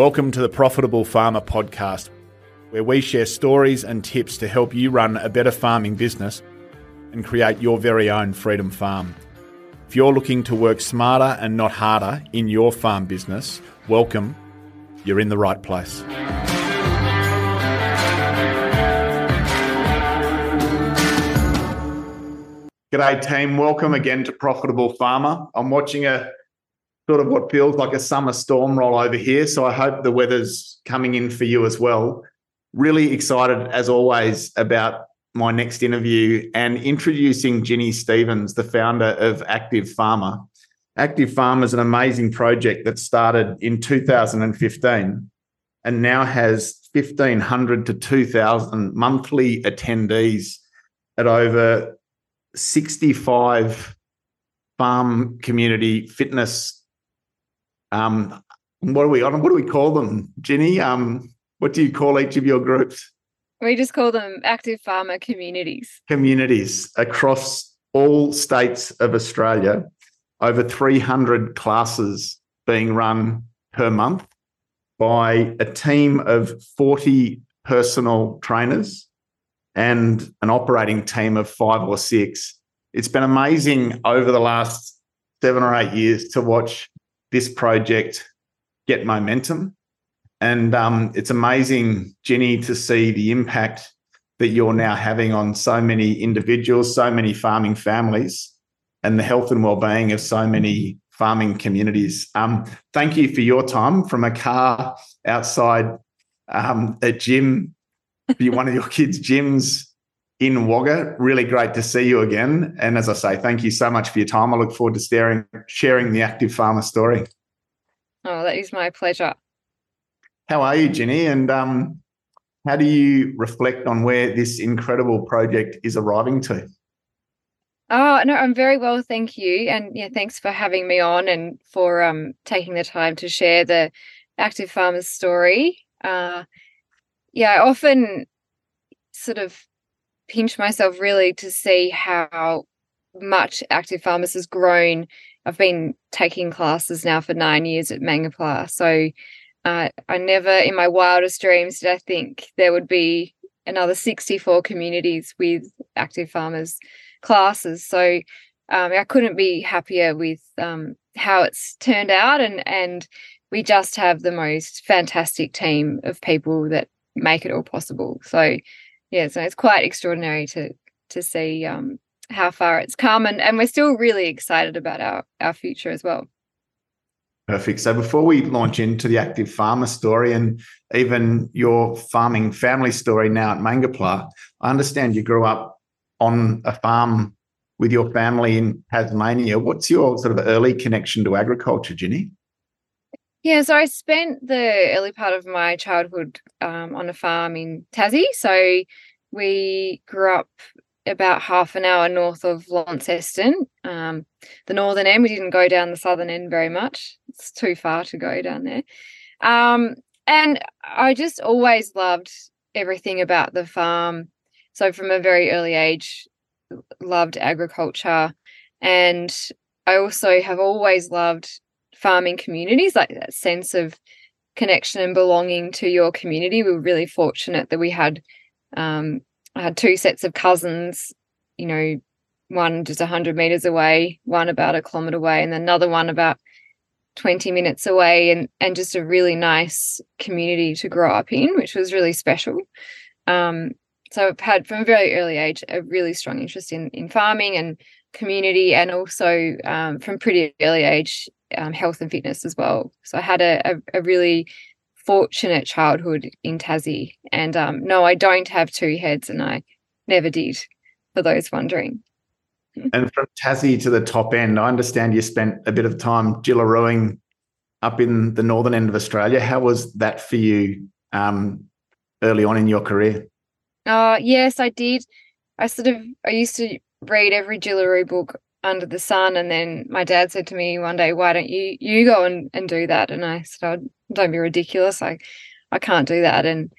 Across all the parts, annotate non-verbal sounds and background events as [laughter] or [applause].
Welcome to the Profitable Farmer podcast, where we share stories and tips to help you run a better farming business and create your very own freedom farm. If you're looking to work smarter and not harder in your farm business, welcome. You're in the right place. G'day, team. Welcome again to Profitable Farmer. I'm watching a sort of what feels like a summer storm roll over here. So I hope the weather's coming in for you as well. Really excited, as always, about my next interview and introducing Ginny Stevens, the founder of Active Farmer. Active Farmer is an amazing project that started in 2015 and now has 1,500 to 2,000 monthly attendees at over 65 farm community fitness um, what do we what do we call them, Ginny? Um, what do you call each of your groups? We just call them active farmer communities. Communities across all states of Australia, over 300 classes being run per month by a team of 40 personal trainers and an operating team of five or six. It's been amazing over the last seven or eight years to watch this project get momentum. And um, it's amazing, Ginny, to see the impact that you're now having on so many individuals, so many farming families, and the health and well-being of so many farming communities. Um, thank you for your time from a car outside um, a gym, be one of your kids' gyms in Wagga. Really great to see you again. And as I say, thank you so much for your time. I look forward to staring, sharing the active farmer story. Oh, that is my pleasure. How are you, Ginny? And um, how do you reflect on where this incredible project is arriving to? Oh no, I'm very well, thank you, and yeah, thanks for having me on and for um, taking the time to share the active farmers story. Uh, yeah, I often sort of pinch myself really to see how much active farmers has grown. I've been taking classes now for nine years at Mangoplah, so uh, I never in my wildest dreams did I think there would be another 64 communities with active farmers classes. So um, I couldn't be happier with um, how it's turned out, and and we just have the most fantastic team of people that make it all possible. So yeah, so it's quite extraordinary to to see um, how far it's come, and and we're still really excited about our our future as well. Perfect. So before we launch into the active farmer story and even your farming family story now at Mangoplah, I understand you grew up on a farm with your family in Tasmania. What's your sort of early connection to agriculture, Ginny? Yeah, so I spent the early part of my childhood um, on a farm in Tassie. So we grew up about half an hour north of Launceston, um, the northern end. We didn't go down the southern end very much. It's too far to go down there. Um, and I just always loved everything about the farm. So from a very early age, loved agriculture. And I also have always loved farming communities, like that sense of connection and belonging to your community. We were really fortunate that we had um, I had two sets of cousins, you know, one just 100 meters away, one about a kilometer away, and another one about 20 minutes away, and, and just a really nice community to grow up in, which was really special. Um, so I've had from a very early age a really strong interest in, in farming and community, and also um, from pretty early age um, health and fitness as well. So I had a, a, a really fortunate childhood in Tassie. And um, no, I don't have two heads, and I never did, for those wondering. [laughs] And from Tassie to the top end, I understand you spent a bit of time Jillarooing up in the northern end of Australia. How was that for you um, early on in your career? Uh, yes, I did. I sort of I used to read every Jillaroo book under the sun. And then my dad said to me one day, why don't you, you go and, and do that? And I said, oh, don't be ridiculous. I, I can't do that. And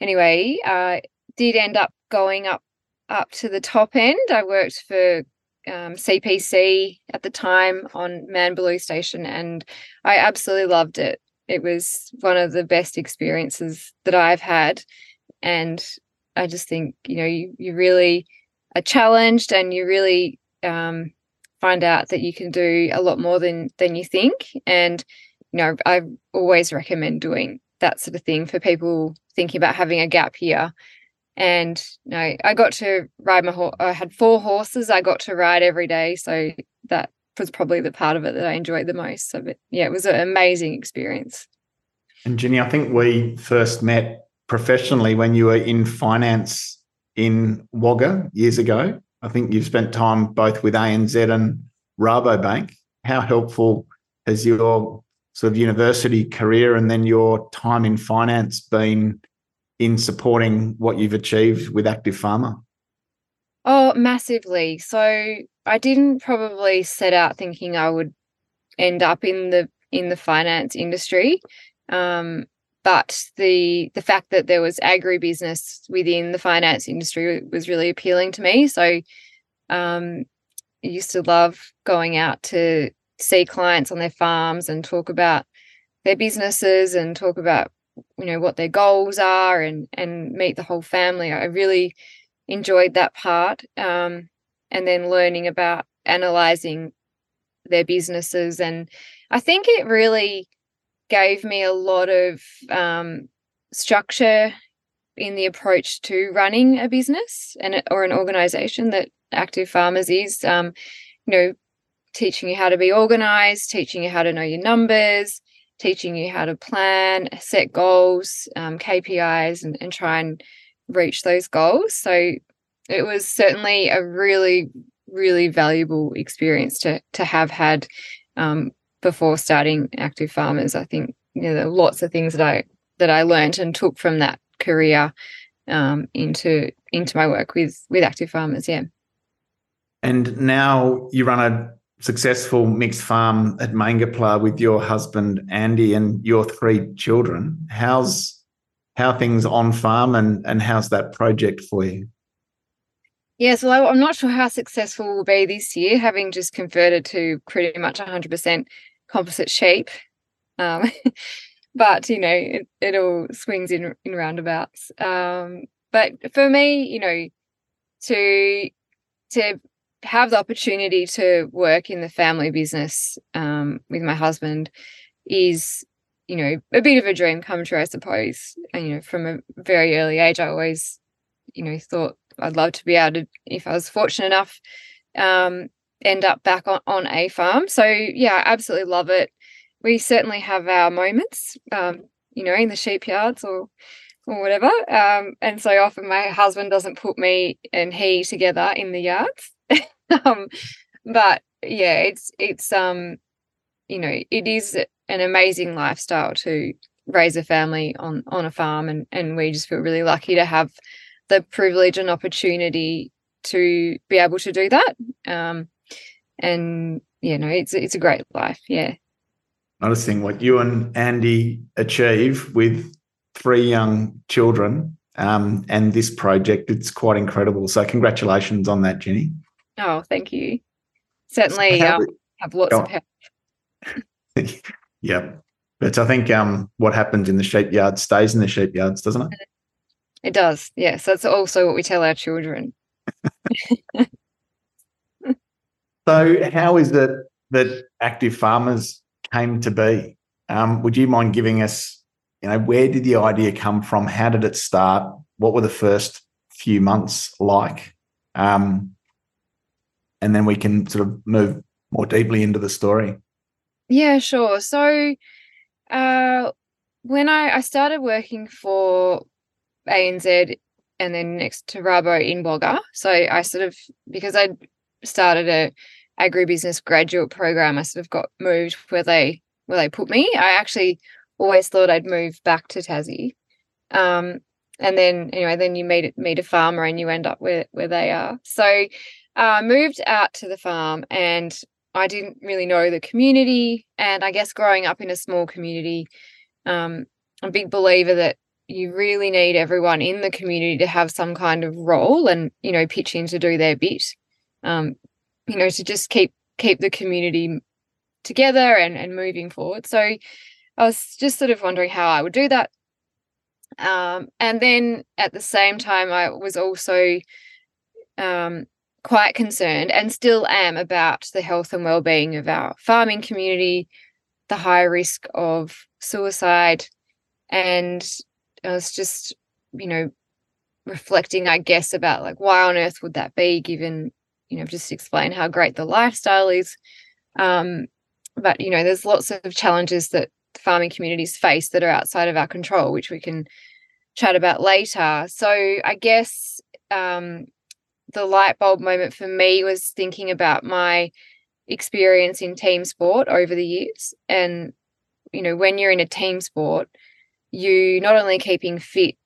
anyway, I did end up going up, up to the top end. I worked for um, CPC at the time on Manbulloo Station, and I absolutely loved it. it was one of the best experiences that I've had. And I just think, you know, you, you really are challenged and you really um, find out that you can do a lot more than than you think. And, you know, I always recommend doing that sort of thing for people thinking about having a gap year. And you know, I got to ride my horse. I had four horses. I got to ride every day, so that was probably the part of it that I enjoyed the most. So, but yeah, it was an amazing experience. And Ginny, I think we first met professionally when you were in finance in Wagga years ago. I think you've spent time both with ANZ and Rabobank. How helpful has your sort of university career and then your time in finance been in supporting what you've achieved with Active Farmer? Oh, massively. So I didn't probably set out thinking I would end up in the in the finance industry. Um, but the the fact that there was agribusiness within the finance industry was really appealing to me. So um, I used to love going out to see clients on their farms and talk about their businesses and talk about you know what their goals are and and meet the whole family. I really enjoyed that part. Um, and then learning about analyzing their businesses. And I think it really gave me a lot of um, structure in the approach to running a business and or an organization that active farmers is um, you know teaching you how to be organized teaching you how to know your numbers teaching you how to plan set goals um, kpis and, and try and reach those goals. So it was certainly a really really valuable experience to to have had um, before starting active farmers i think you know there are lots of things that i that i learned and took from that career um, into into my work with with active farmers yeah and now you run a successful mixed farm at Mangoplah with your husband Andy and your three children. How's how things on farm and and how's that project for you? Yes, well, I'm not sure how successful we'll be this year, having just converted to pretty much 100% composite shape. Um, [laughs] but you know, it, it all swings in in roundabouts. Um, but for me, you know, to to have the opportunity to work in the family business um, with my husband is you know a bit of a dream come true i suppose and you know from a very early age i always you know thought I'd love to be able to, if I was fortunate enough, um, end up back on, on a farm. So yeah, I absolutely love it. We certainly have our moments, um, you know, in the sheep yards or or whatever. Um, and so often my husband doesn't put me and he together in the yards. [laughs] um, but yeah, it's it's um, you know, it is an amazing lifestyle to raise a family on on a farm and and we just feel really lucky to have the privilege and opportunity to be able to do that. Um, and you know, it's it's a great life. Yeah. Noticing what you and Andy achieve with three young children um, and this project, it's quite incredible. So congratulations on that, Ginny. Oh, thank you. Certainly so um, have lots of help. [laughs] yeah. But I think um, what happens in the sheep yard stays in the sheep yards, doesn't it? It does. Yes, that's also what we tell our children. [laughs] so, how is it that active farmers came to be? Um, would you mind giving us, you know, where did the idea come from? How did it start? What were the first few months like? Um, and then we can sort of move more deeply into the story. Yeah, sure. So, uh, when I, I started working for ANZ and then next to Rabo in Wagga. So I sort of because I started a agribusiness graduate program, I sort of got moved where they where they put me. I actually always thought I'd move back to Tassie. Um, and then anyway, then you meet meet a farmer and you end up where where they are. So I uh, moved out to the farm and I didn't really know the community. And I guess growing up in a small community, um, I'm a big believer that you really need everyone in the community to have some kind of role and you know pitch in to do their bit um you know to just keep keep the community together and and moving forward so I was just sort of wondering how I would do that. Um, and then at the same time, I was also um, quite concerned and still am about the health and well-being of our farming community, the high risk of suicide, and I was just, you know, reflecting, I guess, about like why on earth would that be, given you know, just explain how great the lifestyle is. Um, but you know, there's lots of challenges that farming communities face that are outside of our control, which we can chat about later. So I guess um, the light bulb moment for me was thinking about my experience in team sport over the years. And, you know, when you're in a team sport, you not only keeping fit,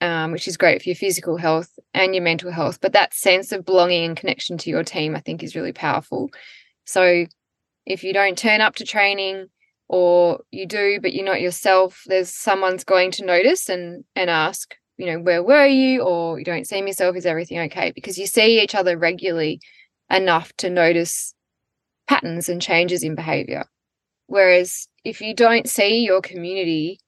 um, which is great for your physical health and your mental health, but that sense of belonging and connection to your team, I think, is really powerful. So if you don't turn up to training, or you do but you're not yourself there's someone's going to notice and and ask you know where were you? or you don't see yourself. Is everything okay? because you see each other regularly enough to notice patterns and changes in behavior. Whereas if you don't see your community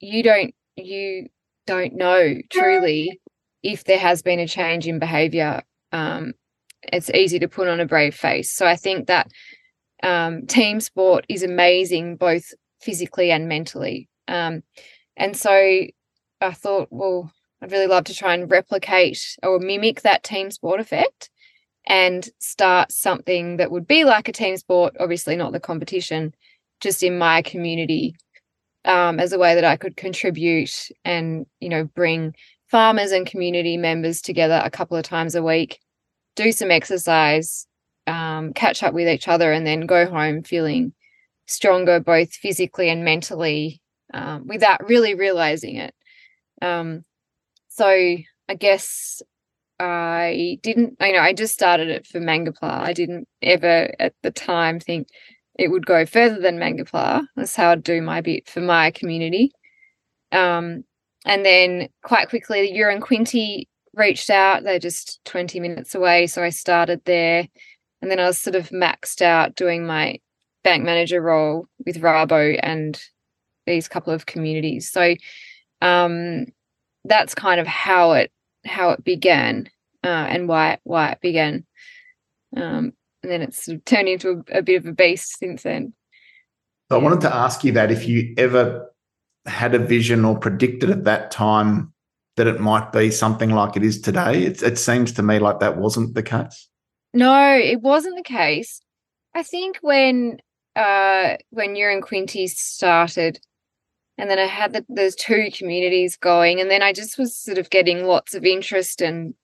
you don't you don't know truly if there has been a change in behavior um, it's easy to put on a brave face so i think that um, team sport is amazing, both physically and mentally. Um, and so I thought, well, I'd really love to try and replicate or mimic that team sport effect and start something that would be like a team sport, obviously not the competition, just in my community um, as a way that I could contribute and, you know, bring farmers and community members together a couple of times a week, do some exercise, um, catch up with each other and then go home feeling stronger both physically and mentally um, without really realizing it. Um, so i guess i didn't you know i just started it for mangoplah. I didn't ever at the time think it would go further than mangoplah that's how i'd do my bit for my community um, and then quite quickly the Uranquinty reached out they're just 20 minutes away so i started there and then I was sort of maxed out doing my bank manager role with Rabo and these couple of communities. So um, that's kind of how it how it began uh, and why why it began. Um, and then it's sort of turned into a, a bit of a beast since then. So I wanted to ask you that if you ever had a vision or predicted at that time that it might be something like it is today. It, it seems to me like that wasn't the case. No, it wasn't the case. I think when uh when Uranquinty started, and then I had the, those two communities going, and then I just was sort of getting lots of interest and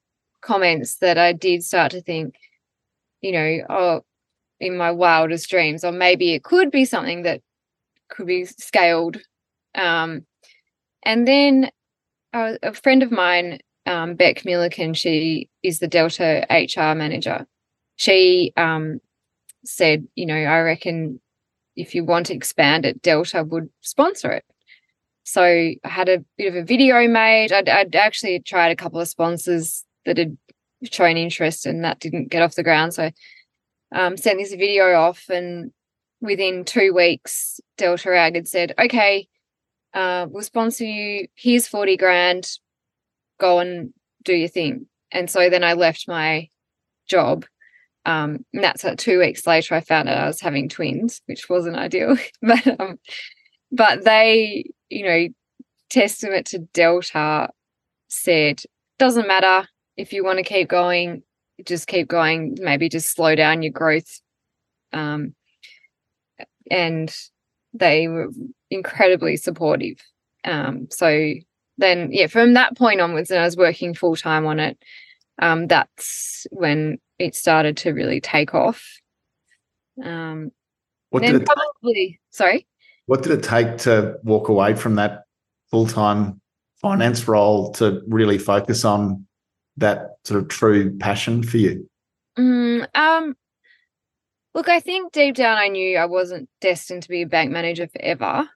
comments that I did start to think, you know, oh, in my wildest dreams, or maybe it could be something that could be scaled. Um, and then uh, a friend of mine, um, Beck Milliken, she is the Delta HR manager she um, said, you know, I reckon if you want to expand it, Delta would sponsor it. So I had a bit of a video made. I'd, I'd actually tried a couple of sponsors that had shown interest and that didn't get off the ground. So um, sent this video off and within two weeks, Delta Ag had said, okay, uh, we'll sponsor you. Here's 40 grand. Go and do your thing. And so then I left my job um, and that's two weeks later, I found out I was having twins, which wasn't ideal. [laughs] but um, but they, you know, testament to Delta said, doesn't matter if you want to keep going, just keep going. Maybe just slow down your growth. Um, and they were incredibly supportive. Um, so then, yeah, from that point onwards, and I was working full time on it. Um, that's when it started to really take off. Um, what did it probably sorry? What did it take to walk away from that full time finance role to really focus on that sort of true passion for you? Mm, um, look, I think deep down I knew I wasn't destined to be a bank manager forever,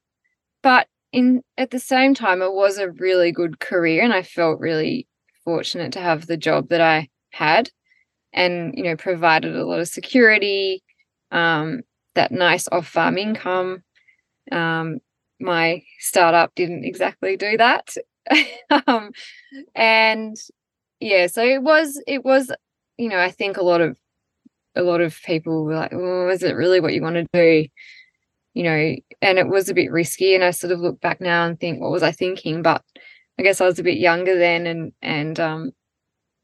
but in at the same time, it was a really good career, and I felt really fortunate to have the job that I had and you know provided a lot of security um, that nice off farm income um, my startup didn't exactly do that. [laughs] um, and yeah, so it was it was you know I think a lot of a lot of people were like, "Oh, is it really what you want to do?" You know, and it was a bit risky. And I sort of look back now and think, what was I thinking? But I guess I was a bit younger then, and and um,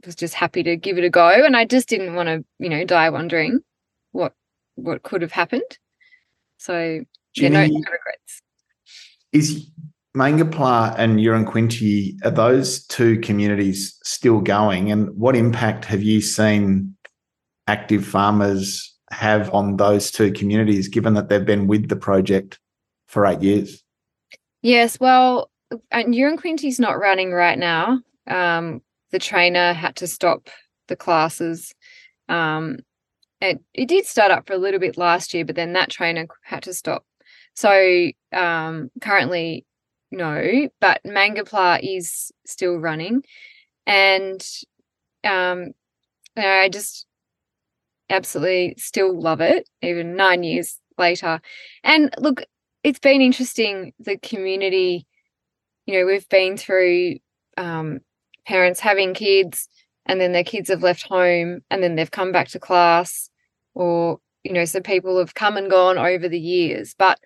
was just happy to give it a go. And I just didn't want to, you know, die wondering what what could have happened. So Ginny, yeah, no, no regrets. Is Mangoplah and Uranquinty, are those two communities still going? And what impact have you seen active farmers have on those two communities, given that they've been with the project for eight years? Yes, well, and Uranquinty's not running right now. Um, the trainer had to stop the classes. Um, it, it did start up for a little bit last year, but then that trainer had to stop. So um, currently, no, but Mangoplah is still running. And um, I just absolutely still love it, even nine years later. And look, it's been interesting, the community, you know, we've been through um, parents having kids and then their kids have left home and then they've come back to class or you know so people have come and gone over the years but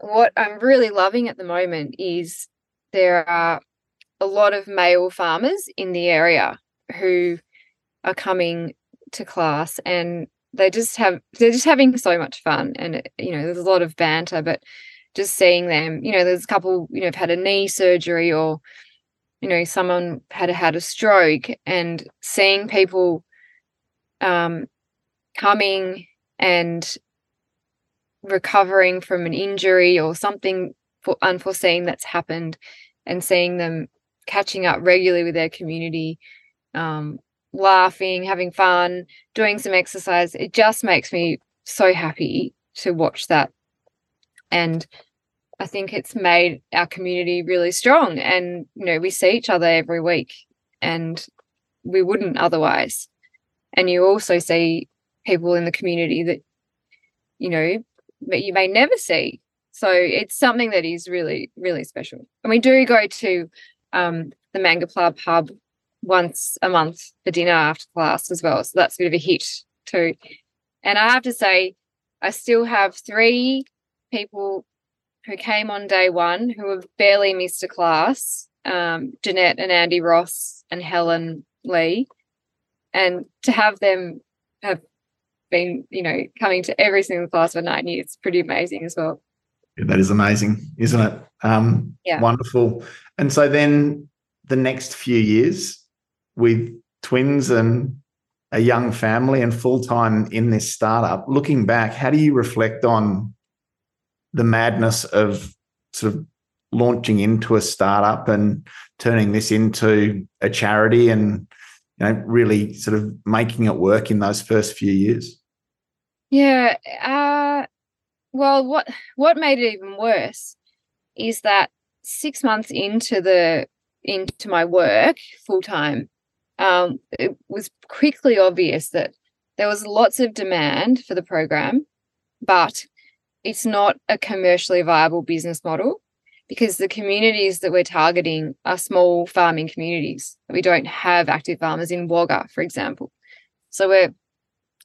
what i'm really loving at the moment is there are a lot of male farmers in the area who are coming to class and they just have they're just having so much fun and you know there's a lot of banter but just seeing them you know there's a couple you know have had a knee surgery or you know someone had had a stroke and seeing people um, coming and recovering from an injury or something unforeseen that's happened and seeing them catching up regularly with their community um, laughing having fun doing some exercise it just makes me so happy to watch that and I think it's made our community really strong. And, you know, we see each other every week and we wouldn't otherwise. And you also see people in the community that, you know, that you may never see. So it's something that is really, really special. And we do go to um, the Mangoplah pub once a month for dinner after class as well. So that's a bit of a hit too. And I have to say, I still have three people who came on day one, who have barely missed a class, um, Jeanette and Andy Ross and Helen Lee. And to have them have been, you know, coming to every single class for nine years, pretty amazing as well. Yeah, that is amazing, isn't it? Um, yeah. Wonderful. And so then the next few years with twins and a young family and full time in this startup, looking back, how do you reflect on the madness of sort of launching into a startup and turning this into a charity and you know really sort of making it work in those first few years. Yeah uh, well what what made it even worse is that six months into the into my work full time um, it was quickly obvious that there was lots of demand for the program but it's not a commercially viable business model because the communities that we're targeting are small farming communities. We don't have active farmers in Wagga, for example. So we're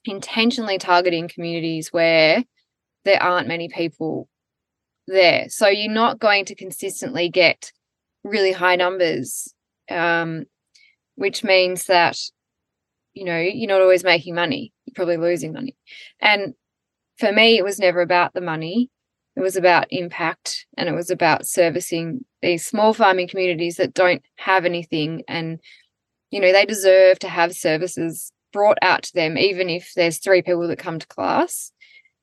intentionally targeting communities where there aren't many people there. So you're not going to consistently get really high numbers, um, which means that, you know, you're not always making money. You're probably losing money. And for me, it was never about the money. It was about impact and it was about servicing these small farming communities that don't have anything. And, you know, they deserve to have services brought out to them, even if there's three people that come to class.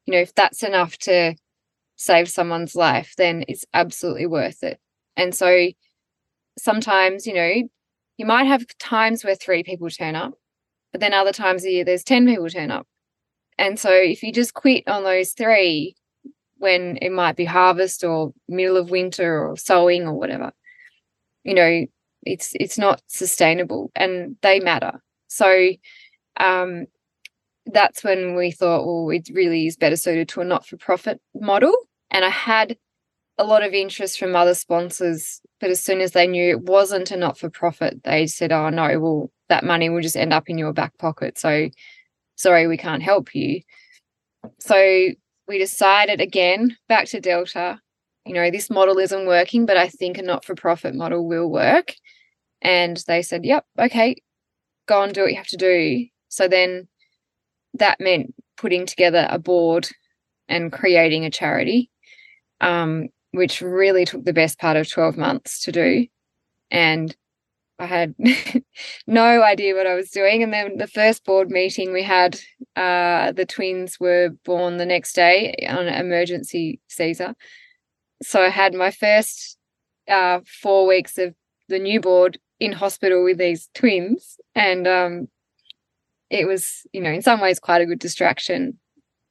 You know, if that's enough to save someone's life, then it's absolutely worth it. And so sometimes, you know, you might have times where three people turn up, but then other times a year there's 10 people turn up. And so if you just quit on those three when it might be harvest or middle of winter or sowing or whatever, you know, it's it's not sustainable and they matter. So um that's when we thought, well, it really is better suited to a not-for-profit model. And I had a lot of interest from other sponsors, but as soon as they knew it wasn't a not for profit, they said, "Oh no, well that money will just end up in your back pocket." So, sorry, we can't help you. So we decided again back to Delta. You know, this model isn't working, but I think a not for profit model will work. And they said, "Yep, okay, go and do what you have to do." So then that meant putting together a board and creating a charity, um, which really took the best part of 12 months to do. And I had [laughs] no idea what I was doing. And then the first board meeting we had, uh, the twins were born the next day on emergency Caesar. So I had my first uh, four weeks of the new board in hospital with these twins. And um, it was, you know, in some ways quite a good distraction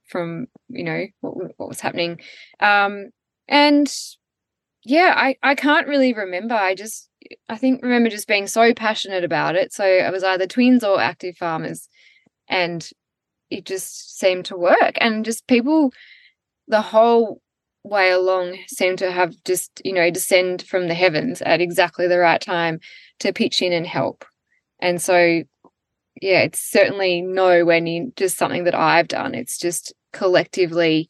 from, you know, what, what was happening. Um, and yeah, I, I can't really remember. I just, I think, remember just being so passionate about it. So I was either twins or active farmers. And it just seemed to work. And just people, the whole way along seemed to have just, you know, descend from the heavens at exactly the right time to pitch in and help. And so yeah, it's certainly nowhere near just something that I've done. It's just collectively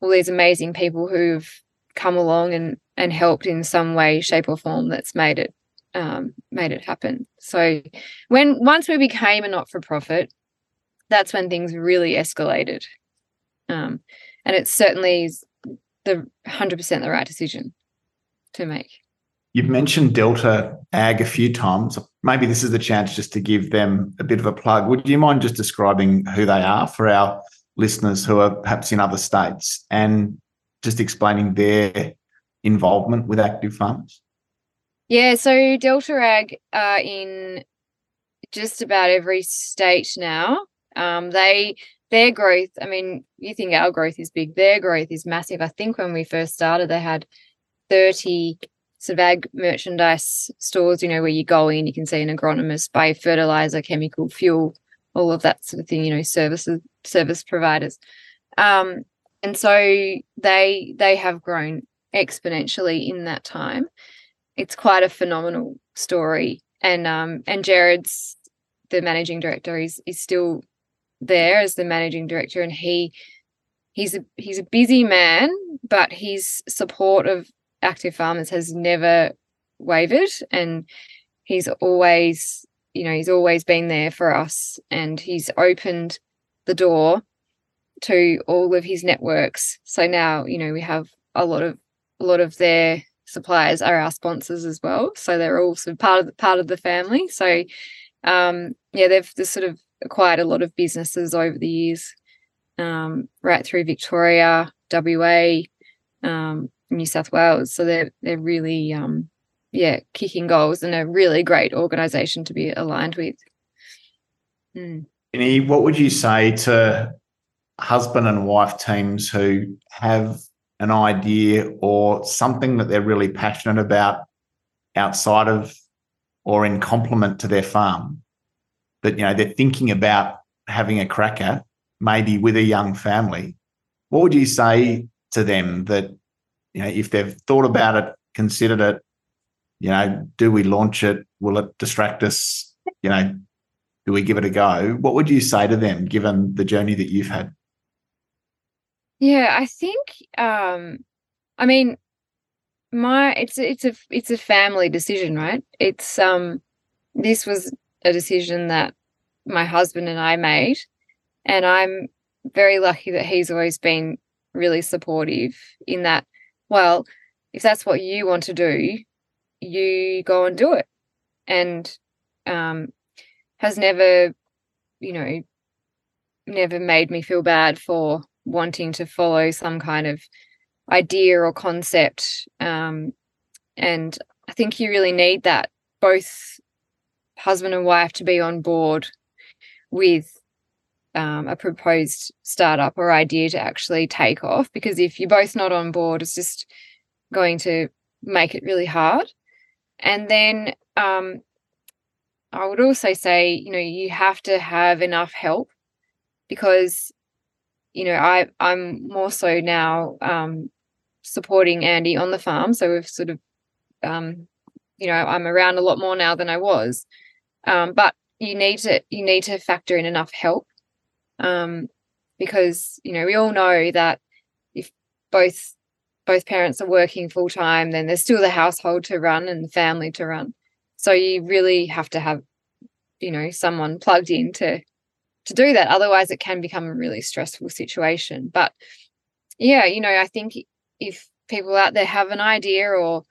all these amazing people who've come along and and helped in some way, shape, or form that's made it um, made it happen. So when once we became a not for profit, that's when things really escalated, um, and it certainly is the hundred percent the right decision to make. You've mentioned Delta Ag a few times. Maybe this is the chance just to give them a bit of a plug. Would you mind just describing who they are for our listeners who are perhaps in other states and just explaining their involvement with active farmers? Yeah, so Delta Ag are in just about every state now. Um, they their growth, I mean, you think our growth is big, their growth is massive. I think when we first started, they had 30 sort of ag merchandise stores, you know, where you go in, you can see an agronomist, buy fertilizer, chemical, fuel, all of that sort of thing, you know, services, service providers. Um, and so they they have grown exponentially in that time. It's quite a phenomenal story. And um, and Jared's the managing director is is still there as the managing director and he he's a he's a busy man, but his support of active farmers has never wavered and he's always you know he's always been there for us and he's opened the door to all of his networks so now you know we have a lot of a lot of their suppliers are our sponsors as well so they're also part of the part of the family so um yeah they've just sort of acquired a lot of businesses over the years um right through victoria wa um New South Wales. So they're they're really um, yeah kicking goals and a really great organisation to be aligned with. Mm. what would you say to husband and wife teams who have an idea or something that they're really passionate about outside of or in complement to their farm that you know they're thinking about having a cracker maybe with a young family what would you say to them that you know, if they've thought about it, considered it, you know, do we launch it? Will it distract us? You know, do we give it a go? What would you say to them given the journey that you've had? Yeah, I think um I mean my it's it's a it's a family decision, right? It's um this was a decision that my husband and I made and I'm very lucky that he's always been really supportive in that well, if that's what you want to do, you go and do it. And um, has never, you know, never made me feel bad for wanting to follow some kind of idea or concept. Um, and I think you really need that, both husband and wife, to be on board with um, a proposed startup or idea to actually take off because if you're both not on board it's just going to make it really hard and then um, i would also say you know you have to have enough help because you know i i'm more so now um, supporting Andy on the farm. So we've sort of, um, you know, I'm around a lot more now than I was. Um, but you need to you need to factor in enough help, um, because you know we all know that if both both parents are working full time, then there's still the household to run and the family to run. So you really have to have, you know, someone plugged in to to do that. Otherwise, it can become a really stressful situation. But yeah, you know, I think if people out there have an idea or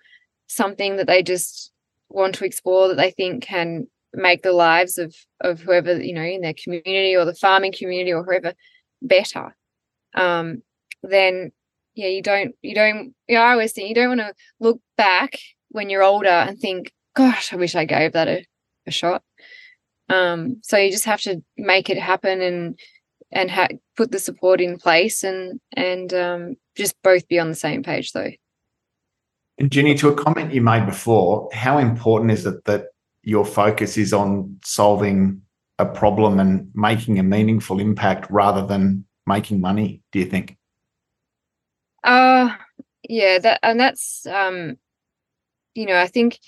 something that they just want to explore that they think can make the lives of of whoever you know in their community or the farming community or whoever better um then yeah you don't you don't yeah i always think you don't want to look back when you're older and think gosh i wish i gave that a, a shot um so you just have to make it happen and and ha- put the support in place and and um just both be on the same page though and Ginny, to a comment you made before, how important is it that your focus is on solving a problem and making a meaningful impact rather than making money, do you think? Uh yeah, that and that's um you know, I think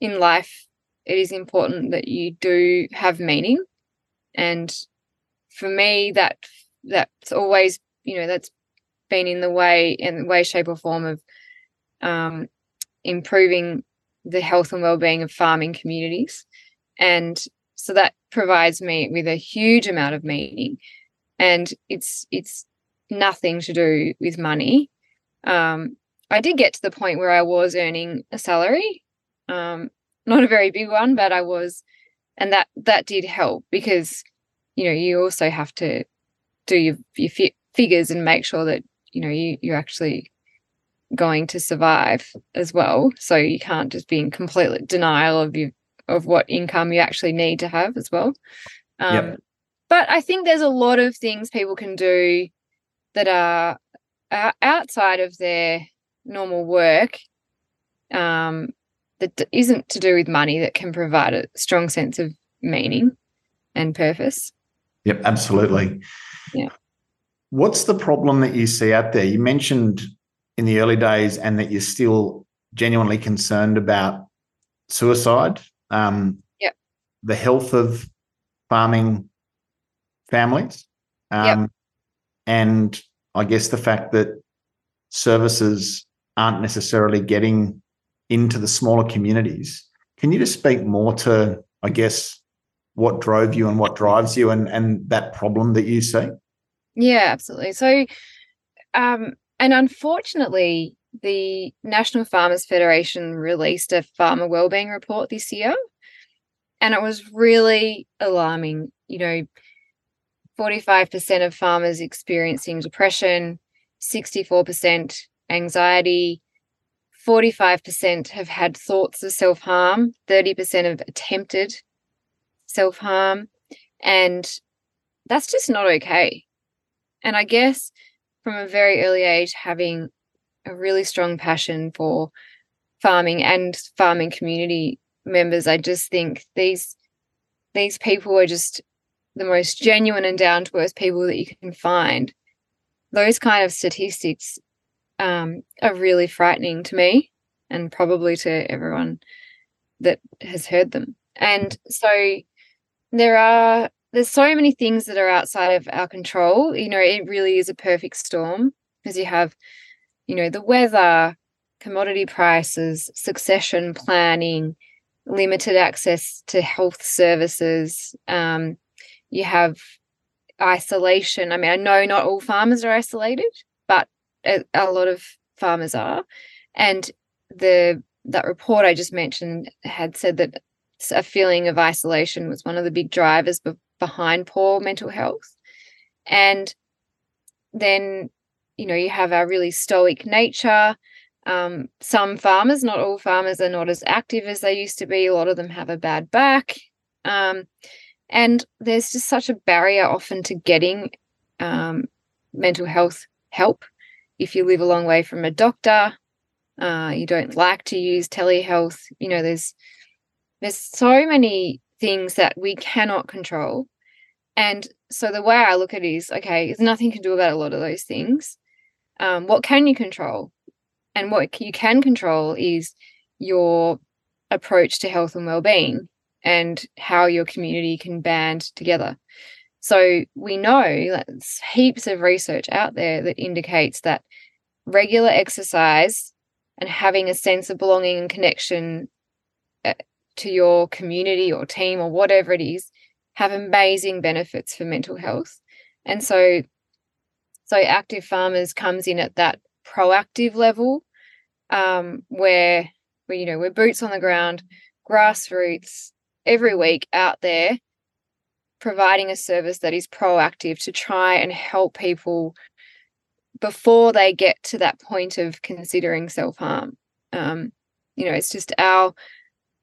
in life it is important that you do have meaning. And for me that that's always you know that's been in the way in the way shape or form of um improving the health and well-being of farming communities. And so that provides me with a huge amount of meaning. And it's it's nothing to do with money. Um, i did get to the point where i was earning a salary um, not a very big one but i was and that that did help because you know you also have to do your, your fi- figures and make sure that you know you you're actually going to survive as well. So you can't just be in complete denial of you of what income you actually need to have as well. Um, yep. But I think there's a lot of things people can do that are, are outside of their normal work um, that isn't to do with money that can provide a strong sense of meaning and purpose. Yep, absolutely. Yeah. What's the problem that you see out there? You mentioned in the early days and that you're still genuinely concerned about suicide, um, yep. the health of farming families, um, yep. and I guess the fact that services aren't necessarily getting into the smaller communities. Can you just speak more to, I guess, what drove you and what drives you and, and that problem that you see? Yeah, absolutely. So, um, and unfortunately, the National Farmers Federation released a farmer wellbeing report this year. And it was really alarming. You know, 45% of farmers experiencing depression, 64% anxiety, 45% have had thoughts of self harm, 30% have attempted self harm. And that's just not okay. And I guess from a very early age having a really strong passion for farming and farming community members i just think these these people are just the most genuine and down to earth people that you can find those kind of statistics um, are really frightening to me and probably to everyone that has heard them and so there are there's so many things that are outside of our control. You know, it really is a perfect storm because you have, you know, the weather, commodity prices, succession planning, limited access to health services. Um, you have isolation. I mean, I know not all farmers are isolated, a, a lot of farmers are. And the that report I just mentioned had said that a feeling of isolation was one of the big drivers behind poor mental health. And then, you know, you have our really stoic nature. Um, some farmers, not all farmers, are not as active as they used to be. A lot of them have a bad back. Um, and there's just such a barrier often to getting um, mental health help. If you live a long way from a doctor, uh, you don't like to use telehealth. You know, there's there's so many things that we cannot control and so the way I look at it is okay, there's nothing you can do about a lot of those things. Um, what can you control? and what you can control is your approach to health and well-being and how your community can band together. So we know there's heaps of research out there that indicates that regular exercise and having a sense of belonging and connection eh, to your community or team or whatever it is have amazing benefits for mental health. And so so active farmers comes in at that proactive level um, where where you know we're boots on the ground, grassroots every week out there providing a service that is proactive to try and help people before they get to that point of considering self harm. Um, you know, it's just our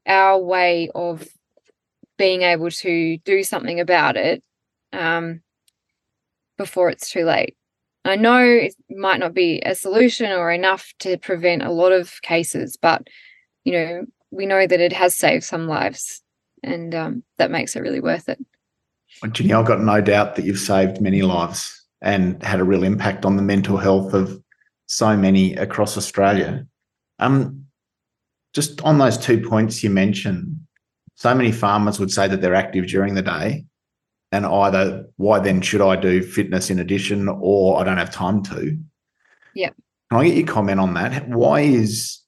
our way of being able to do something about it um, before it's too late. I know it might not be a solution or enough to prevent a lot of cases, but you know, we know that it has saved some lives, and um, that makes it really worth it. Ginny, I've got no doubt that you've saved many lives and had a real impact on the mental health of so many across Australia. Um, just on those two points you mentioned, so many farmers would say that they're active during the day, and either why then should I do fitness in addition, or I don't have time to. Yeah. Can I get your comment on that? Why is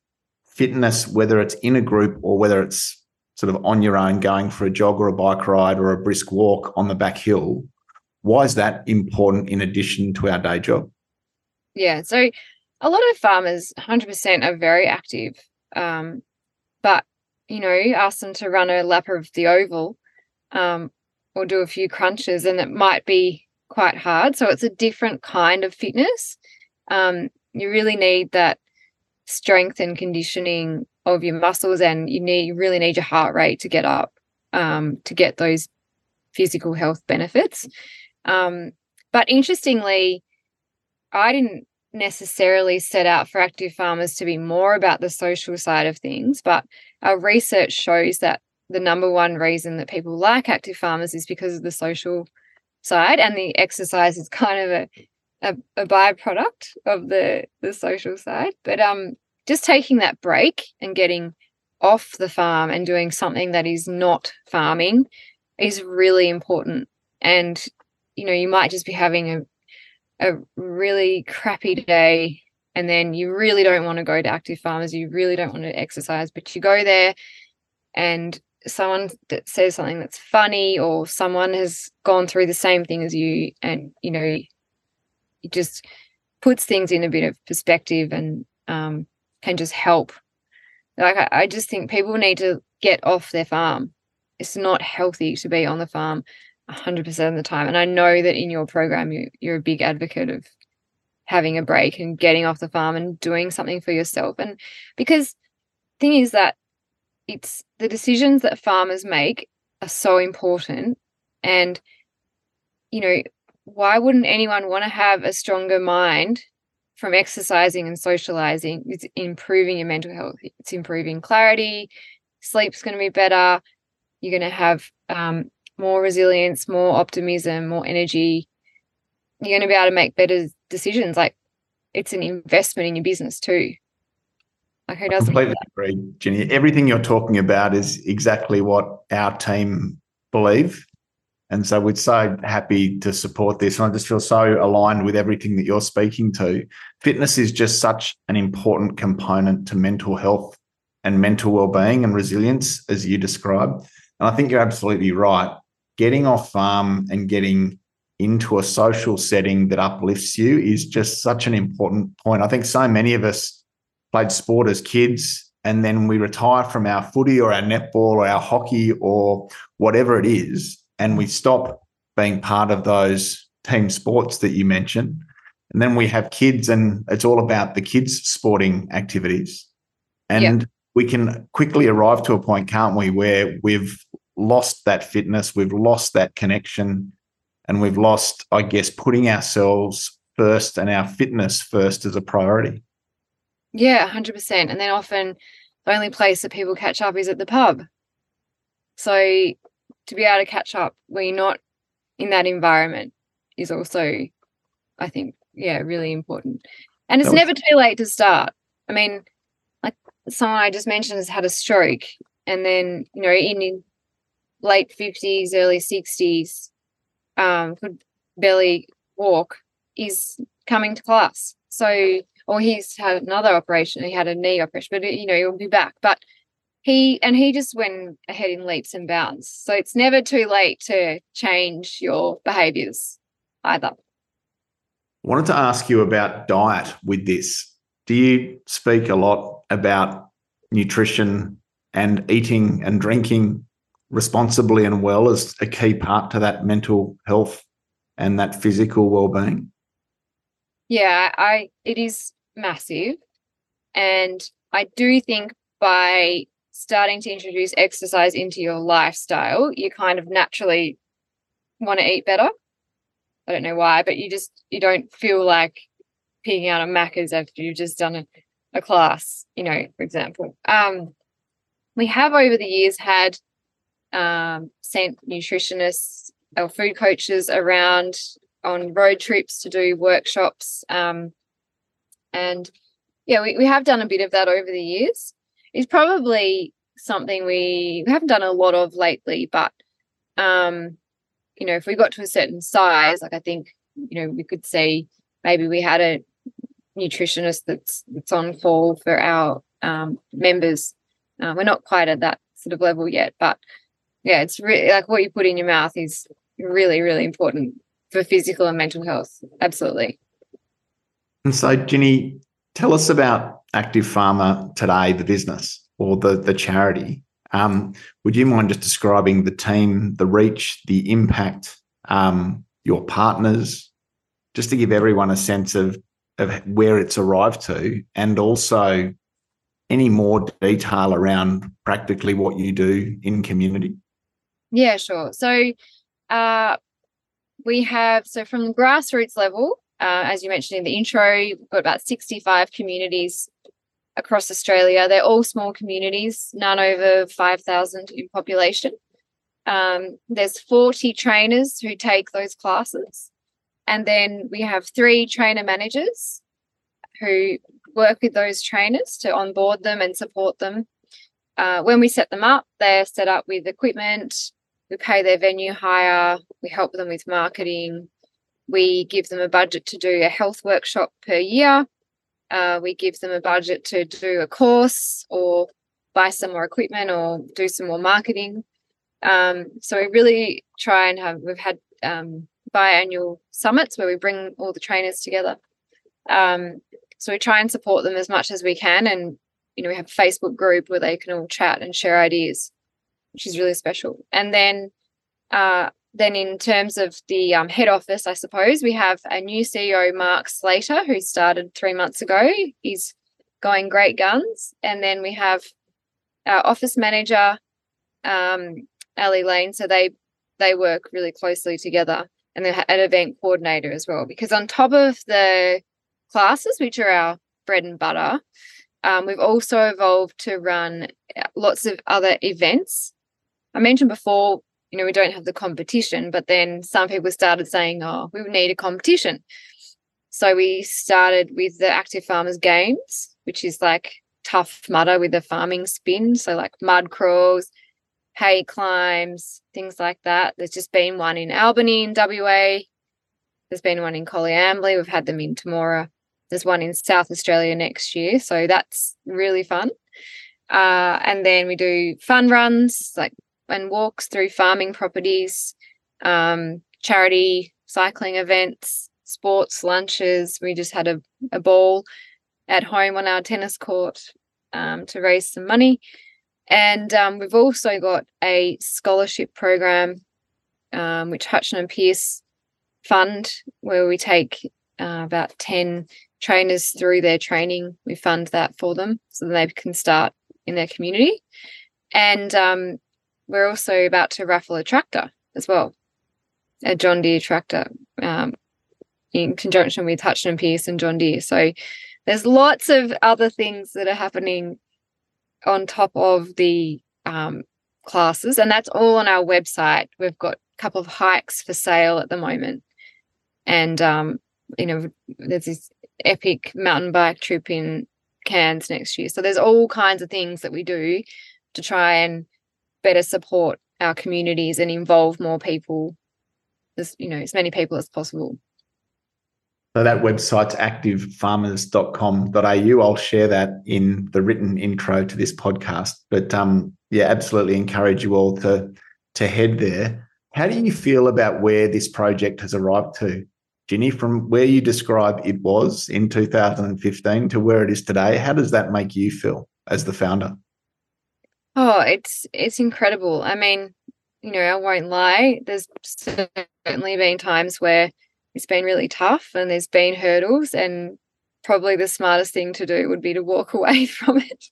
fitness, whether it's in a group or whether it's sort of on your own going for a jog or a bike ride or a brisk walk on the back hill, why is that important in addition to our day job? Yeah. So a lot of farmers, 100%, are very active. Um, but, you know, ask them to run a lap of the oval um, or do a few crunches, and it might be quite hard. So it's a different kind of fitness. Um, you really need that strength and conditioning of your muscles, and you need you really need your heart rate to get up um, to get those physical health benefits. Um, but interestingly, I didn't necessarily set out for active farmers to be more about the social side of things, but our research shows that the number one reason that people like active farmers is because of the social side, and the exercise is [laughs] kind of a a, a byproduct of the the social side. But um, just taking that break and getting off the farm and doing something that is not farming is really important. And you know, you might just be having a a really crappy day and then you really don't want to go to active farmers, you really don't want to exercise, but you go there and someone that says something that's funny or someone has gone through the same thing as you and you know it just puts things in a bit of perspective and um, can just help like I, I just think people need to get off their farm it's not healthy to be on the farm 100% of the time. And I know that in your program, you, you're a big advocate of having a break and getting off the farm and doing something for yourself. And because thing is that it's the decisions that farmers make are so important. And, you know, why wouldn't anyone want to have a stronger mind from exercising and socializing? It's improving your mental health, it's improving clarity, sleep's going to be better. You're going to have um, more resilience, more optimism, more energy, you're going to be able to make better decisions. Like it's an investment in your business too. Like who doesn't? I completely agree, Ginny. Everything you're talking about is exactly what our team believe. And so we're so happy to support this. And I just feel so aligned with everything that you're speaking to. Fitness is just such an important component to mental health and mental well-being and resilience, as you described. And I think you're absolutely right getting off farm and getting into a social setting that uplifts you is just such an important point. I think so many of us played sport as kids and then we retire from our footy or our netball or our hockey or whatever it is and we stop being part of those team sports that you mentioned and then we have kids and it's all about the kids sporting activities and we can quickly arrive to a point can't we where we've lost that fitness, we've lost that connection, and we've lost, I guess, putting ourselves first and our fitness first as a priority. Yeah, 100%. And then often the only place that people catch up is at the pub. So to be able to catch up when you're not in that environment is also, I think, yeah, really important. And it's never too late to start. I mean, like someone I just mentioned has had a stroke, and then you know in late fifties, early sixties, um, could barely walk, is coming to class. So, or he's had another operation. He had a knee operation, but you know he'll be back. But he and he just went ahead in leaps and bounds. So it's never too late to change your behaviors either. I wanted to ask you about diet with this. Do you speak a lot about nutrition and eating and drinking responsibly and well as a key part to that mental health and that physical well-being? Yeah, I it is massive. And I do think by starting to introduce exercise into your lifestyle, you kind of naturally want to eat better. I don't know why, but you just you don't feel like picking out a Macca's after you've just done a, a class, you know, for example. Um, we have over the years had um, sent nutritionists or food coaches around on road trips to do workshops. Um, and yeah, we, we have done a bit of that over the years is probably something we haven't done a lot of lately, but um, you know, if we got to a certain size, like I think, you know, we could see maybe we had a nutritionist that's that's on call for our um, members. Uh, we're not quite at that sort of level yet, but yeah, it's really like what you put in your mouth is really, really important for physical and mental health. Absolutely. And so, Ginny, tell us about Active Farmer today, the business or the the charity. Um, would you mind just describing the team, the reach, the impact, um, your partners, just to give everyone a sense of of where it's arrived to, and also any more detail around practically what you do in community? Yeah, sure. So, uh, we have so from the grassroots level, uh, as you mentioned in the intro, we've got about 65 communities across Australia. They're all small communities, none over 5,000 in population. Um, there's 40 trainers who take those classes. And then we have three trainer managers who work with those trainers to onboard them and support them. Uh, when we set them up, they're set up with equipment. We pay their venue hire. We help them with marketing. We give them a budget to do a health workshop per year. Uh, we give them a budget to do a course or buy some more equipment or do some more marketing. Um, so we really try and have, we've had um, biannual summits where we bring all the trainers together. Um, so we try and support them as much as we can. And, you know, we have a Facebook group where they can all chat and share ideas, which is really special. And then uh, then in terms of the um, head office, I suppose we have a new CEO, Mark Slater, who started three months ago. He's going great guns, and then we have our office manager, um, Ali Lane. So they they work really closely together, and they're an event coordinator as well. Because on top of the classes, which are our bread and butter, um, we've also evolved to run lots of other events. I mentioned before you know, we don't have the competition. But then some people started saying, oh, we need a competition. So we started with the Active Farmers Games, which is like tough mudder with a farming spin. So like mud crawls, hay climbs, things like that. There's just been one in Albany in WA. There's been one in Coleambally. We've had them in Temora. There's one in South Australia next year. So that's really fun. Uh, and then we do fun runs like and walks through farming properties, um, charity cycling events, sports lunches. We just had a, a ball at home on our tennis court um, to raise some money. And um, we've also got a scholarship program, um, which Hutcheon and Pearce fund, where we take uh, about 10 trainers through their training. We fund that for them so they can start in their community. And um, we're also about to raffle a tractor as well, a John Deere tractor um, in conjunction with Hutcheon Pearce and John Deere. So there's lots of other things that are happening on top of the um, classes, and that's all on our website. We've got a couple of hikes for sale at the moment, and um, you know, there's this epic mountain bike trip in Cairns next year. So there's all kinds of things that we do to try and better support our communities and involve more people, as you know, as many people as possible. So that website's activefarmers.com.au. I'll share that in the written intro to this podcast. But um, yeah, absolutely encourage you all to to head there. How do you feel about where this project has arrived to? Ginny, from where you describe it was in 2015 to where it is today, how does that make you feel as the founder? Oh, it's it's incredible. I mean, you know, I won't lie. There's certainly been times where it's been really tough and there's been hurdles and probably the smartest thing to do would be to walk [laughs] away from it.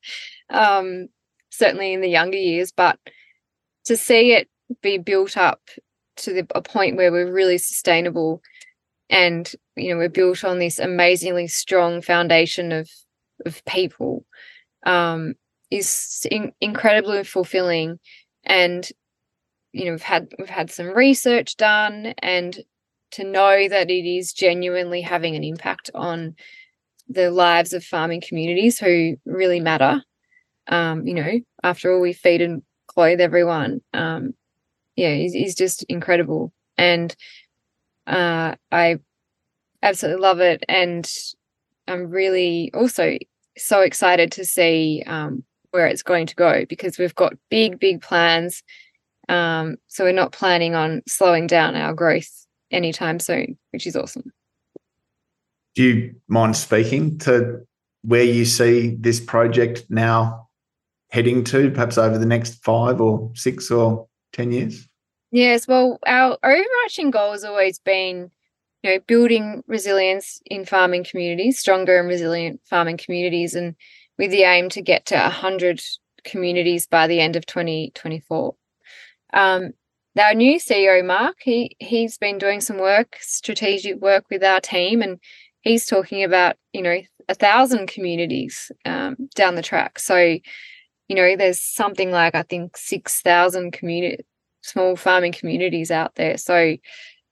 Um, certainly in the younger years, but to see it be built up to the, a point where we're really sustainable and you know we're built on this amazingly strong foundation of of people um, is in, incredibly fulfilling. And you know we've had we've had some research done and to know that it is genuinely having an impact on the lives of farming communities who really matter. Um, you know after all we feed and clothe everyone. Um, yeah is, is just incredible. And uh, I absolutely love it, and I'm really also so excited to see um, where it's going to go because we've got big, big plans. Um, so we're not planning on slowing down our growth anytime soon, which is awesome. Do you mind speaking to where you see this project now heading to, perhaps over the next five or six or 10 years? Yes, well, our overarching goal has always been, you know, building resilience in farming communities, stronger and resilient farming communities, and with the aim to get to 100 communities by the end of 2024. Um, our new CEO, Mark, he he's been doing some work, strategic work with our team, and he's talking about, you know, a thousand communities um, down the track. So, you know, there's something like I think six thousand community small farming communities out there. So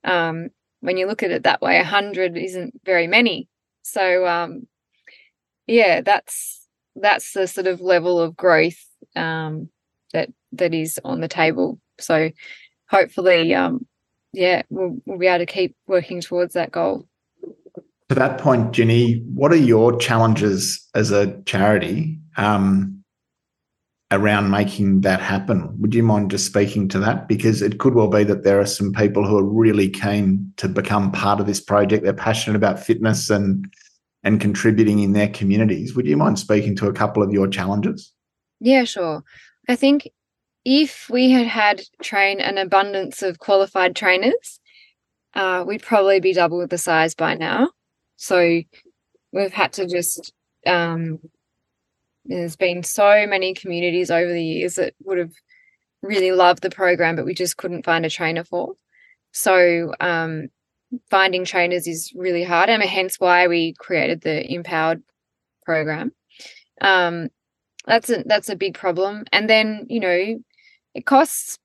um, when you look at it that way, a hundred isn't very many. So um, yeah, that's that's the sort of level of growth um, that that is on the table. So hopefully, um, yeah, we'll, we'll be able to keep working towards that goal. To that point, Ginny, what are your challenges as a charity? Um, around making that happen. Would you mind just speaking to that? Because it could well be that there are some people who are really keen to become part of this project. They're passionate about fitness and and contributing in their communities. Would you mind speaking to a couple of your challenges? Yeah, sure. I think if we had had train an abundance of qualified trainers, uh, we'd probably be double the size by now. So we've had to just um, there's been so many communities over the years that would have really loved the program, but we just couldn't find a trainer for. So um, finding trainers is really hard, and hence why we created the Empowered program. Um, that's a that's a big problem, and then you know it costs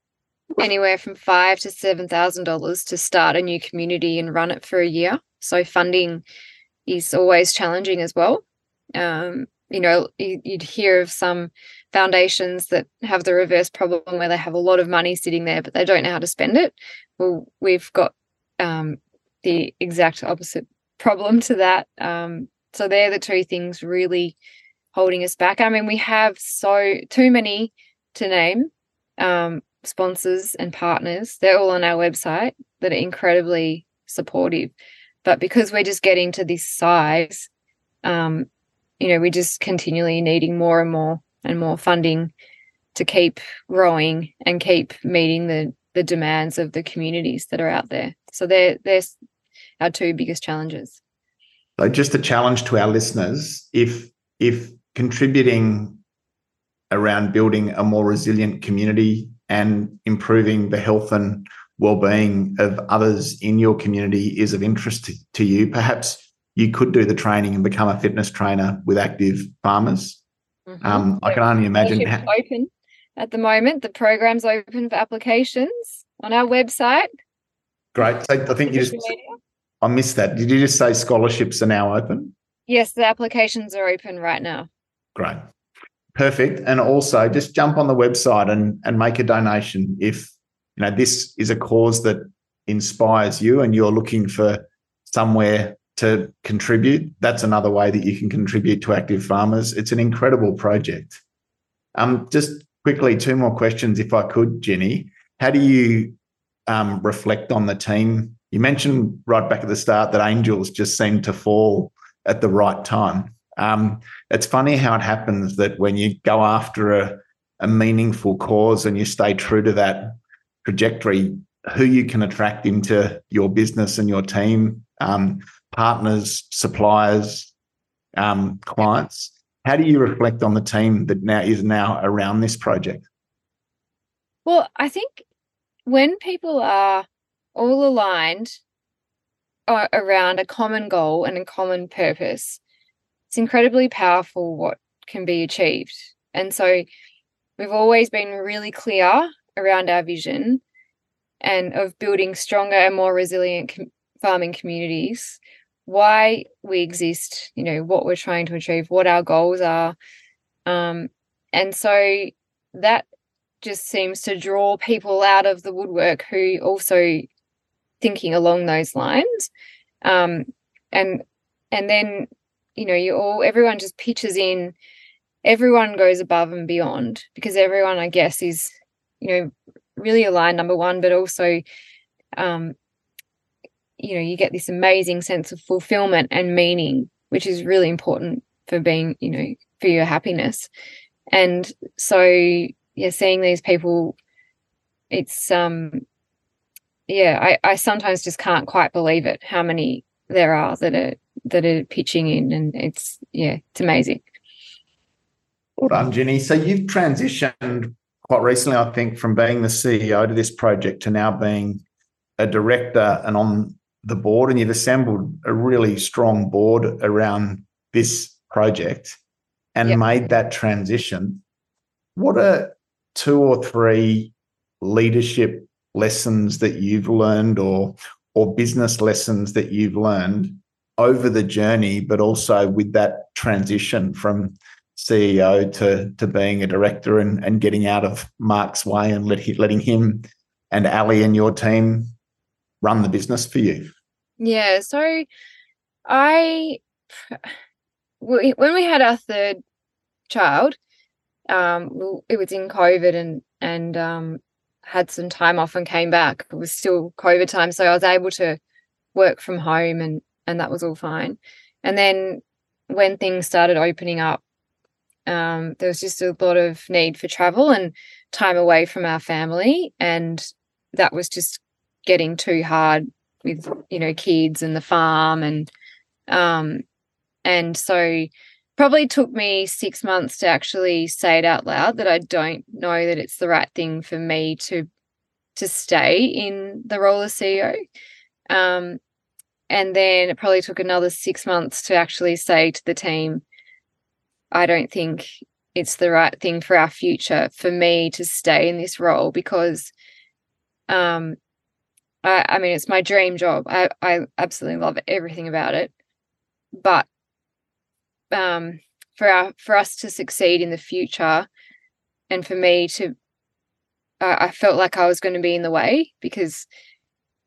anywhere from five to seven thousand dollars to start a new community and run it for a year. So funding is always challenging as well. Um, you know you'd hear of some foundations that have the reverse problem where they have a lot of money sitting there but they don't know how to spend it well we've got um, the exact opposite problem to that. Um, so they're the two things really holding us back. I mean we have so too many to name um, sponsors and partners. They're all on our website that are incredibly supportive. But because we're just getting to this size um, you know, we're just continually needing more and more and more funding to keep growing and keep meeting the the demands of the communities that are out there. So they're they're our two biggest challenges. So just a challenge to our listeners, if if contributing around building a more resilient community and improving the health and well-being of others in your community is of interest to, to you, perhaps you could do the training and become a fitness trainer with active farmers. Mm-hmm. Um, I can only imagine. How- open at the moment. The program's open for applications on our website. Great. So I think you just. I missed that. Did you just say scholarships are now open? Yes, the applications are open right now. Great. Perfect. And also just jump on the website and, and make a donation if you know this is a cause that inspires you and you're looking for somewhere to contribute. That's another way that you can contribute to active farmers. It's an incredible project. Um, just quickly, two more questions, if I could, Ginny. How do you um, reflect on the team? You mentioned right back at the start that angels just seem to fall at the right time. Um, it's funny how it happens that when you go after a, a meaningful cause and you stay true to that trajectory, who you can attract into your business and your team, um, partners, suppliers, um, clients. How do you reflect on the team that now is now around this project? Well, I think when people are all aligned uh, around a common goal and a common purpose, it's incredibly powerful what can be achieved. And so we've always been really clear around our vision and of building stronger and more resilient com- farming communities, why we exist, you know, what we're trying to achieve, what our goals are. Um, and so that just seems to draw people out of the woodwork who also thinking along those lines. Um, and and then, you know, you all everyone just pitches in, everyone goes above and beyond because everyone, I guess, is, you know, really aligned, number one, but also um, you know, you get this amazing sense of fulfillment and meaning, which is really important for being, you know, for your happiness. And so, yeah, seeing these people, it's um, yeah, I, I sometimes just can't quite believe it how many there are that are that are pitching in, and it's yeah, it's amazing. Well done, Ginny. So you've transitioned quite recently, I think, from being the CEO to this project to now being a director and on the board and you've assembled a really strong board around this project and yep. made that transition. What are two or three leadership lessons that you've learned or or business lessons that you've learned over the journey, but also with that transition from CEO to, to being a director and, and getting out of Mark's way and let, letting him and Ali and your team run the business for you? Yeah, so I when we had our third child, um, it was in COVID and and um, had some time off and came back. It was still COVID time, so I was able to work from home and and that was all fine. And then when things started opening up, um, there was just a lot of need for travel and time away from our family, and that was just getting too hard with you know kids and the farm and um and so probably took me six months to actually say it out loud that I don't know that it's the right thing for me to to stay in the role of CEO. Um, and then it probably took another six months to actually say to the team, I don't think it's the right thing for our future for me to stay in this role because um, I, I mean, it's my dream job. I, I absolutely love everything about it. But um, for our for us to succeed in the future, and for me to, I felt like I was going to be in the way because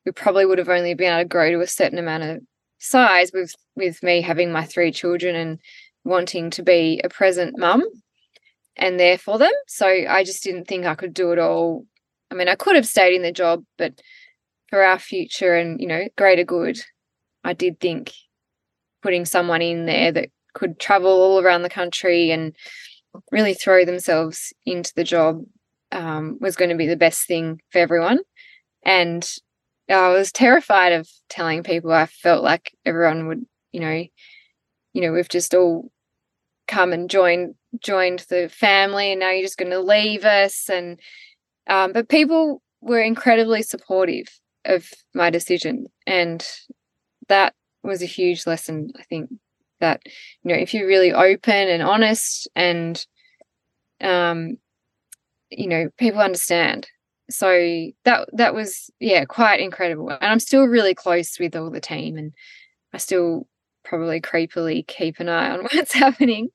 we probably would have only been able to grow to a certain amount of size with with me having my three children and wanting to be a present mum and there for them. So I just didn't think I could do it all. I mean, I could have stayed in the job, but for our future and you know greater good i did think putting someone in there that could travel all around the country and really throw themselves into the job um, was going to be the best thing for everyone and i was terrified of telling people i felt like everyone would you know you know we've just all come and joined joined the family and now you're just going to leave us and um, but people were incredibly supportive of my decision. And that was a huge lesson, I think, that, you know, if you're really open and honest and, um, you know, people understand. So that that was yeah quite incredible, and I'm still really close with all the team, and I still probably creepily keep an eye on [laughs] what's happening.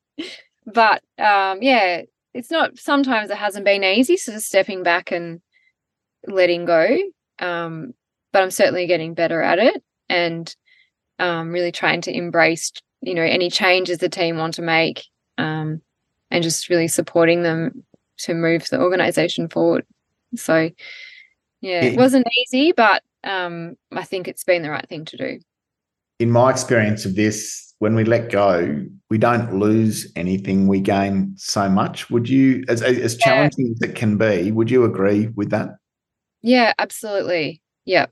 But um, yeah, it's not. Sometimes it hasn't been easy, sort of stepping back and letting go. Um, but I'm certainly getting better at it, and um, really trying to embrace, you know, any changes the team want to make, um, and just really supporting them to move the organization forward. So, yeah, it wasn't easy, but um, I think it's been the right thing to do. In my experience of this, when we let go, we don't lose anything; we gain so much. Would you, as as challenging yeah. as it can be, would you agree with that? Yeah, absolutely. Yeah,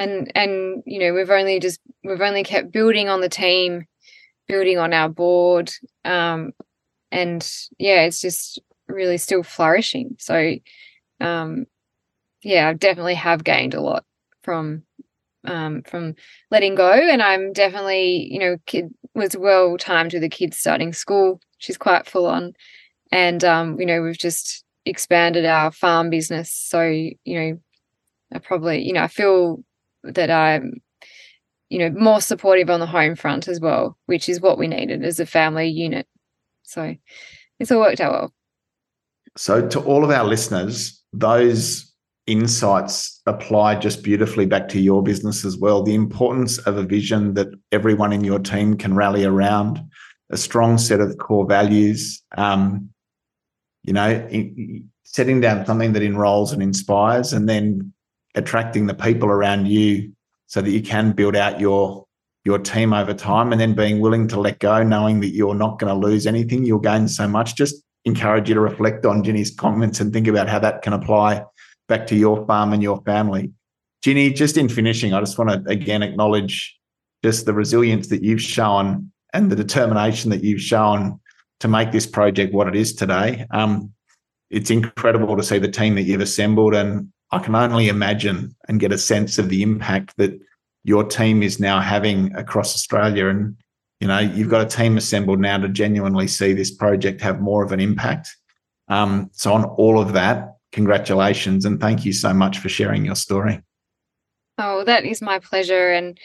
and and you know we've only just we've only kept building on the team, building on our board, um, and yeah, it's just really still flourishing. So, um, yeah, I definitely have gained a lot from um, from letting go, and I'm definitely you know kid was well timed with the kids starting school. She's quite full on, and um, you know we've just expanded our farm business. So you know, I probably you know I feel that I'm you know more supportive on the home front as well, which is what we needed as a family unit. So it's all worked out well. So to all of our listeners, those insights apply just beautifully back to your business as well. The importance of a vision that everyone in your team can rally around, a strong set of core values, um, you know, in, setting down something that enrolls and inspires, and then attracting the people around you so that you can build out your your team over time and then being willing to let go knowing that you're not going to lose anything you'll gain so much just encourage you to reflect on Ginny's comments and think about how that can apply back to your farm and your family. Ginny, just in finishing, I just want to again acknowledge just the resilience that you've shown and the determination that you've shown to make this project what it is today. Um, it's incredible to see the team that you've assembled, and I can only imagine and get a sense of the impact that your team is now having across Australia. And you know, you've got a team assembled now to genuinely see this project have more of an impact. Um, so, on all of that, congratulations and thank you so much for sharing your story. Oh, that is my pleasure. And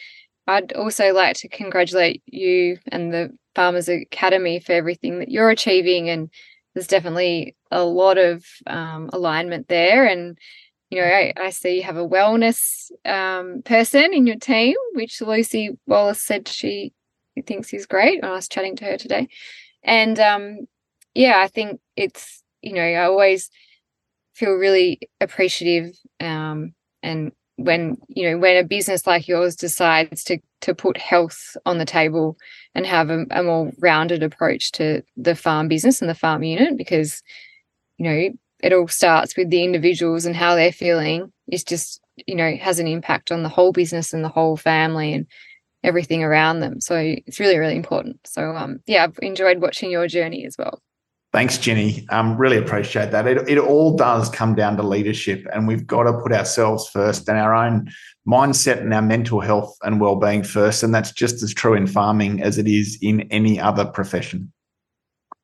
I'd also like to congratulate you and the Farmers Academy for everything that you're achieving. And there's definitely a lot of um, alignment there. And, you know, I, I, see you have a wellness um, person in your team, which Lucy Wallace said she thinks is great when I was chatting to her today. And um, yeah, I think it's, you know, I always feel really appreciative um, and when you know when a business like yours decides to to put health on the table and have a, a, more rounded approach to the farm business and the farm unit because you know it all starts with the individuals and how they're feeling it's just you know has an impact on the whole business and the whole family and everything around them so it's really really important so um yeah i've enjoyed watching your journey as well Thanks, Ginny. Um, really appreciate that. It, it all does come down to leadership, and we've got to put ourselves first and our own mindset and our mental health and well-being first. And that's just as true in farming as it is in any other profession.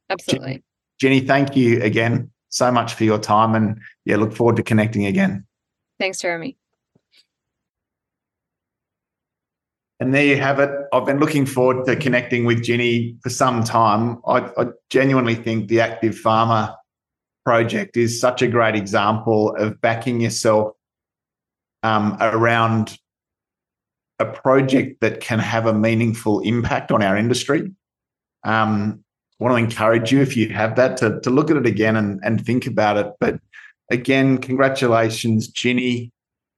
Absolutely. Ginny, thank you again so much for your time, and yeah, look forward to connecting again. Thanks, Jeremy. And there you have it. I've been looking forward to connecting with Ginny for some time. I, I, genuinely think the Active Farmer project is such a great example of backing yourself um, around a project that can have a meaningful impact on our industry. Um, want to encourage you, if you have that, to, to look at it again and, and think about it. But again, congratulations, Ginny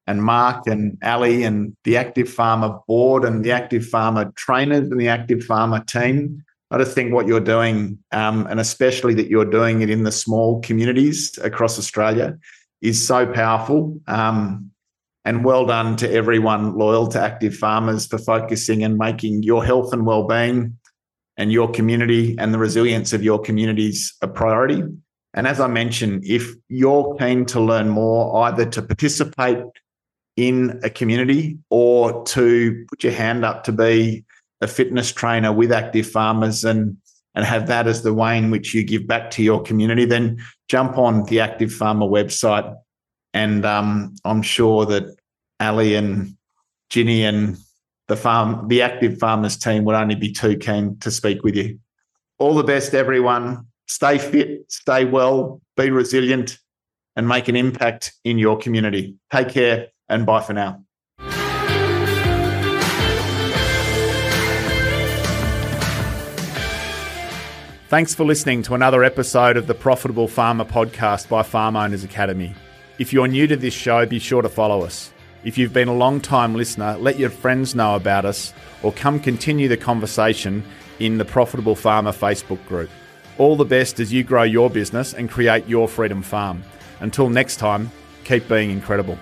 and Mark and Ali and the Active Farmer board and the Active Farmer trainers and the Active Farmer team. I just think what you're doing, um, and especially that you're doing it in the small communities across Australia, is so powerful. Um, and well done to everyone loyal to Active Farmers for focusing and making your health and well-being and your community and the resilience of your communities a priority. And as I mentioned, if you're keen to learn more, either to participate in a community or to put your hand up to be a fitness trainer with active farmers and and have that as the way in which you give back to your community, then jump on the Active Farmer website. And um, I'm sure that Ali and Ginny and the farm, the active farmers team would only be too keen to speak with you. All the best, everyone. Stay fit, stay well, be resilient, and make an impact in your community. Take care and bye for now. Thanks for listening to another episode of the Profitable Farmer podcast by Farm Owners Academy. If you're new to this show, be sure to follow us. If you've been a long time listener, let your friends know about us or come continue the conversation in the Profitable Farmer Facebook group. All the best as you grow your business and create your freedom farm. Until next time, keep being incredible.